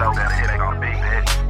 know that it ain't gonna be big